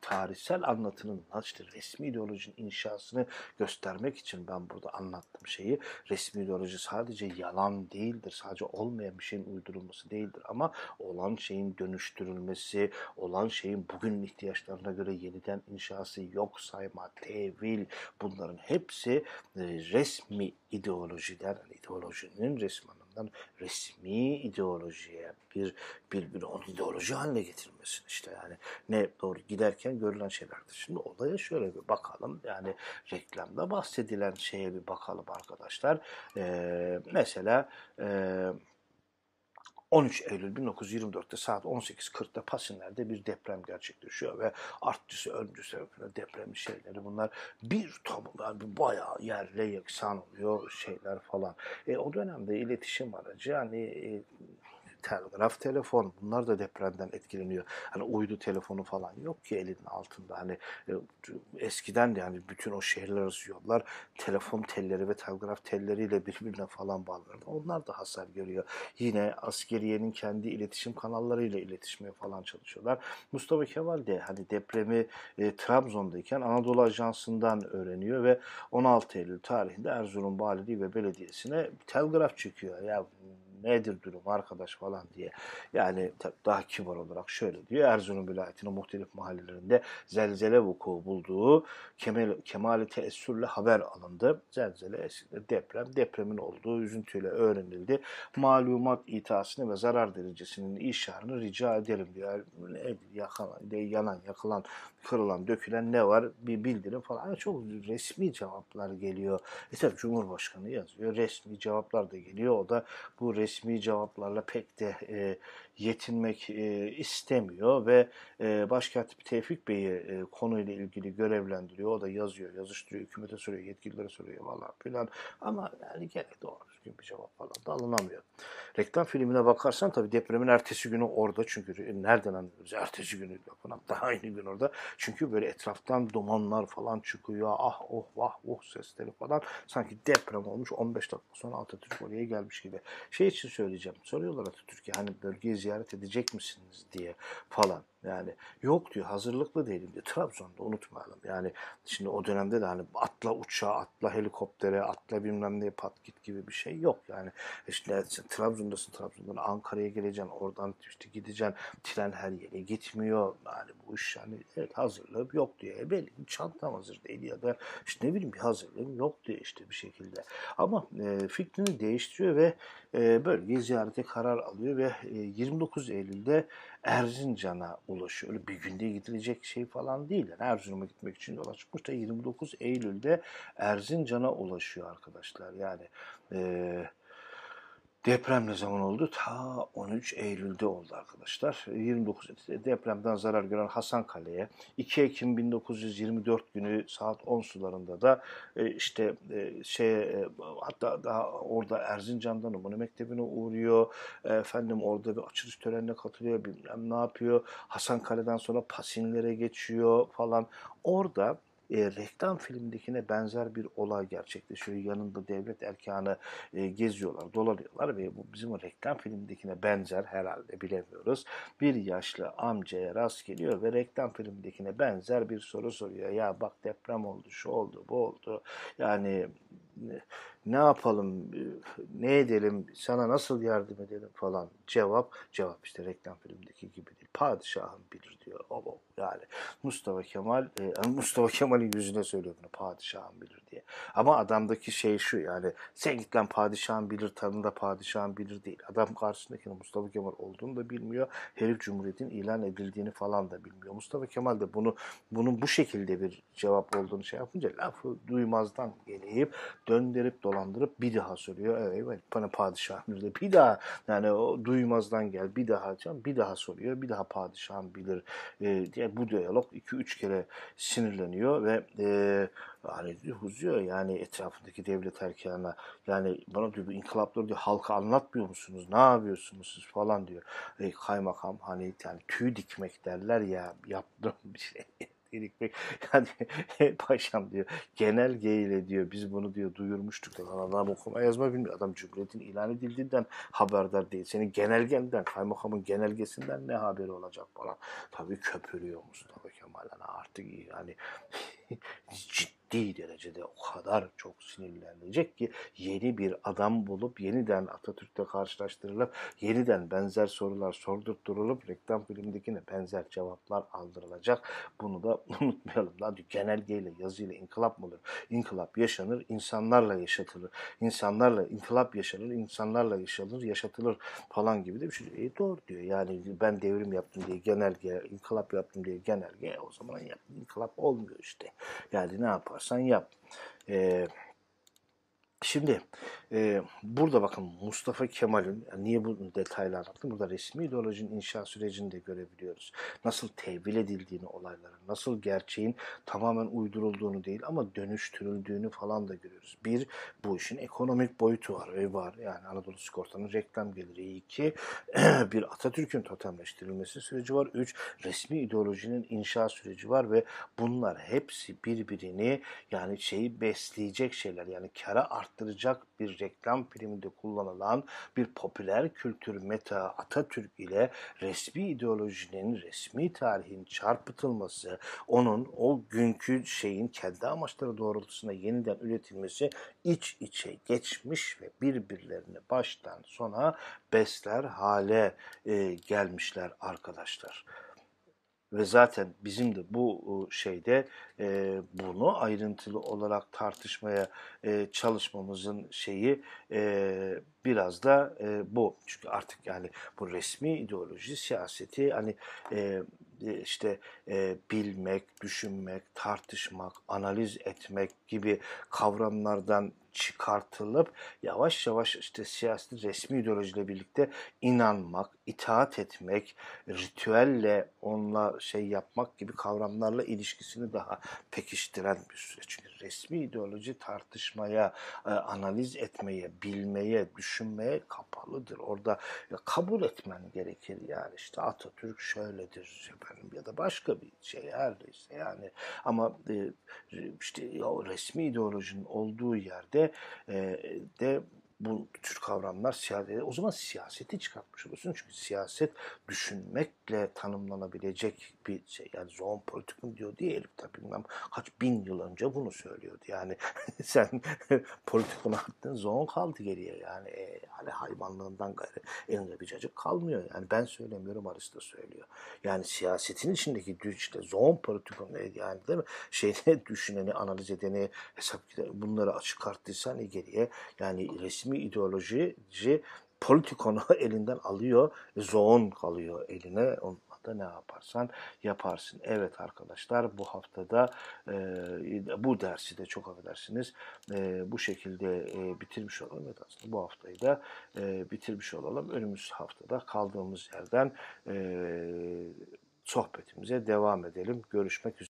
tarihsel anlatının işte resmi ideolojinin inşasını göstermek için ben burada anlattım şeyi. Resmi ideoloji sadece yalan değildir. Sadece olmayan bir şeyin uydurulması değildir. Ama olan şeyin dönüştürülmesi, olan şeyin bugünün ihtiyaçlarına göre yeniden inşası yok sayma, tevil bunların hepsi resmi ideolojiden, yani ideolojinin resmi anlamdan resmi ideolojiye bir bir bir onu ideoloji haline getirmesin işte yani ne doğru giderken görülen şeylerdir. Şimdi olaya şöyle bir bakalım yani reklamda bahsedilen şeye bir bakalım arkadaşlar. Ee, mesela eee 13 Eylül 1924'te saat 18.40'da Pasinler'de bir deprem gerçekleşiyor ve artçısı, öncüsü, deprem şeyleri bunlar bir tam bayağı yerle yeksan oluyor şeyler falan. E, o dönemde iletişim aracı yani e, telgraf, telefon bunlar da depremden etkileniyor. Hani uydu telefonu falan yok ki elinin altında. Hani e, eskiden de yani bütün o şehirler arası yollar telefon telleri ve telgraf telleriyle birbirine falan bağlanırdı. Onlar da hasar görüyor. Yine askeriyenin kendi iletişim kanallarıyla iletişmeye falan çalışıyorlar. Mustafa Kemal de hani depremi e, Trabzon'dayken Anadolu Ajansı'ndan öğreniyor ve 16 Eylül tarihinde Erzurum Valiliği ve Belediyesi'ne telgraf çıkıyor. Ya nedir durum arkadaş falan diye. Yani daha kibar olarak şöyle diyor. Erzurum vilayetinin muhtelif mahallelerinde zelzele vuku bulduğu kemal, kemali teessürle haber alındı. Zelzele, deprem, depremin olduğu üzüntüyle öğrenildi. Malumat itasını ve zarar derecesinin işarını rica edelim diyor. Yakan, yanan, yakılan, kırılan, dökülen ne var bir bildirim falan. Yani çok resmi cevaplar geliyor. E tabi Cumhurbaşkanı yazıyor. Resmi cevaplar da geliyor. O da bu resmi resmi cevaplarla pek de e, yetinmek e, istemiyor ve e, Başkatip Tevfik Bey'i e, konuyla ilgili görevlendiriyor. O da yazıyor, yazıştırıyor, hükümete soruyor, yetkililere soruyor falan filan. Ama yani gene doğru düzgün bir cevap falan da alınamıyor. Reklam filmine bakarsan tabii depremin ertesi günü orada çünkü nereden anlıyoruz? Ertesi günü bakın hatta aynı gün orada. Çünkü böyle etraftan dumanlar falan çıkıyor. Ah oh vah oh sesleri falan. Sanki deprem olmuş 15 dakika sonra Atatürk oraya gelmiş gibi. Şey için söyleyeceğim. Soruyorlar Atatürk'e hani bölgeyi ziyaret edecek misiniz diye falan. Yani yok diyor hazırlıklı değilim diyor. Trabzon'da unutmayalım. Yani şimdi o dönemde de hani atla uçağa, atla helikoptere, atla bilmem ne pat git gibi bir şey yok. Yani işte Trabzon'dasın Trabzon'dan Ankara'ya geleceksin. Oradan işte gideceksin. Tren her yere gitmiyor. Yani bu iş yani evet hazırlığı yok diyor. E belli çantam hazır değil ya da işte ne bileyim bir hazırlığım yok diyor işte bir şekilde. Ama e, fikrini değiştiriyor ve e, bölgeyi ziyarete karar alıyor ve e, 29 Eylül'de Erzincan'a ulaşıyor. Öyle bir günde gidilecek şey falan değil. Yani Erzurum'a gitmek için yola çıkmış da 29 Eylül'de Erzincan'a ulaşıyor arkadaşlar. Yani eee Deprem ne zaman oldu? Ta 13 Eylül'de oldu arkadaşlar. 29 depremden zarar gören Hasankale'ye 2 Ekim 1924 günü saat 10 sularında da e, işte şey hatta daha orada Erzincan'da numune mektebine uğruyor. Efendim orada bir açılış törenine katılıyor. Bilmem ne yapıyor. Hasankale'den sonra Pasinlere geçiyor falan. Orada e, reklam filmindekine benzer bir olay gerçekleşiyor. Yanında devlet erkanı e, geziyorlar, dolanıyorlar ve bu bizim o reklam filmindekine benzer herhalde bilemiyoruz. Bir yaşlı amcaya rast geliyor ve reklam filmindekine benzer bir soru soruyor. Ya bak deprem oldu, şu oldu, bu oldu. Yani ne yapalım, ne edelim, sana nasıl yardım edelim falan. Cevap, cevap işte reklam filmindeki gibi değil. Padişahım bilir diyor. O, o. Yani Mustafa Kemal, e, Mustafa Kemal'in yüzüne söylüyor bunu padişahım bilir diye. Ama adamdaki şey şu yani sen git lan padişahın bilir tanında padişahın bilir değil. Adam karşısındaki Mustafa Kemal olduğunu da bilmiyor. Herif Cumhuriyet'in ilan edildiğini falan da bilmiyor. Mustafa Kemal de bunu bunun bu şekilde bir cevap olduğunu şey yapınca lafı duymazdan geleyip döndürüp dolandırıp bir daha soruyor. Evet bana padişahım bilir. Bir daha yani o duymazdan gel bir daha bir daha soruyor. Bir daha padişahım bilir e, diye bu diyalog 2-3 kere sinirleniyor ve e, yani huzuyor yani etrafındaki devlet erkanına yani bana diyor bu inkılapları diyor halka anlatmıyor musunuz ne yapıyorsunuz siz falan diyor. E, kaymakam hani yani tüy dikmek derler ya yaptığım bir şey dikmek yani paşam diyor. Genelgeyle diyor. Biz bunu diyor duyurmuştuk. Adam okuma yazma bilmiyor. Adam cumhuriyetin ilan edildiğinden haberdar değil. Senin genelgenden kaymakamın genelgesinden ne haberi olacak falan. Tabii köpürüyor Mustafa Kemal. Artık yani ciddi derecede o kadar çok sinirlenecek ki yeni bir adam bulup yeniden Atatürk'te karşılaştırılıp yeniden benzer sorular sordurtturulup reklam filmindekine benzer cevaplar aldırılacak. Bunu da unutmayalım. Hadi genelgeyle, yazıyla inkılap mı olur? İnkılap yaşanır, insanlarla yaşatılır. İnsanlarla, inkılap yaşanır, insanlarla yaşanır, yaşatılır falan gibi de bir şey. E doğru diyor. Yani ben devrim yaptım diye genelge, inkılap yaptım diye genelge o zaman ya, inkılap olmuyor işte. Yani ne yaparsan yap. Eee Şimdi e, burada bakın Mustafa Kemal'in, yani niye bu detaylı anlattım? Burada resmi ideolojinin inşa sürecini de görebiliyoruz. Nasıl tevil edildiğini olayların, nasıl gerçeğin tamamen uydurulduğunu değil ama dönüştürüldüğünü falan da görüyoruz. Bir, bu işin ekonomik boyutu var ve var. Yani Anadolu Sigorta'nın reklam geliri. iki bir Atatürk'ün totemleştirilmesi süreci var. Üç, resmi ideolojinin inşa süreci var ve bunlar hepsi birbirini yani şeyi besleyecek şeyler. Yani kara art arttıracak bir reklam filminde kullanılan bir popüler kültür meta Atatürk ile resmi ideolojinin, resmi tarihin çarpıtılması, onun o günkü şeyin kendi amaçları doğrultusunda yeniden üretilmesi iç içe geçmiş ve birbirlerini baştan sona besler hale e, gelmişler arkadaşlar. Ve zaten bizim de bu şeyde e, bunu ayrıntılı olarak tartışmaya e, çalışmamızın şeyi e, biraz da e, bu. Çünkü artık yani bu resmi ideoloji siyaseti hani e, işte e, bilmek, düşünmek, tartışmak, analiz etmek gibi kavramlardan çıkartılıp yavaş yavaş işte siyasi resmi ideolojiyle birlikte inanmak, itaat etmek, ritüelle onunla şey yapmak gibi kavramlarla ilişkisini daha pekiştiren bir süreç. Çünkü resmi ideoloji tartışmaya, e, analiz etmeye, bilmeye, düşünmeye kapalıdır. Orada kabul etmen gerekir yani işte Atatürk şöyledir efendim ya da başka bir şey her neyse yani ama e, işte resmi ideolojinin olduğu yerde e, de bu tür kavramlar siyaset, o zaman siyaseti çıkartmış oluyorsun. Çünkü siyaset düşünmekle tanımlanabilecek bir şey. Yani zoon politikum diyor diye Elif tabi bilmem kaç bin yıl önce bunu söylüyordu. Yani sen politikunu attın zoon kaldı geriye. Yani e, hani hayvanlığından gayrı elinde bir cacık kalmıyor. Yani ben söylemiyorum Aristo söylüyor. Yani siyasetin içindeki işte zoon politikum yani değil mi? Şeyde düşüneni, analiz edeni, hesap bunları açık arttıysan geriye yani resmi ideoloji politikonu elinden alıyor, zoon kalıyor eline. Onunla da ne yaparsan yaparsın. Evet arkadaşlar bu haftada e, bu dersi de çok affedersiniz e, bu şekilde e, bitirmiş olalım. Evet aslında bu haftayı da e, bitirmiş olalım. Önümüz haftada kaldığımız yerden e, sohbetimize devam edelim. Görüşmek üzere.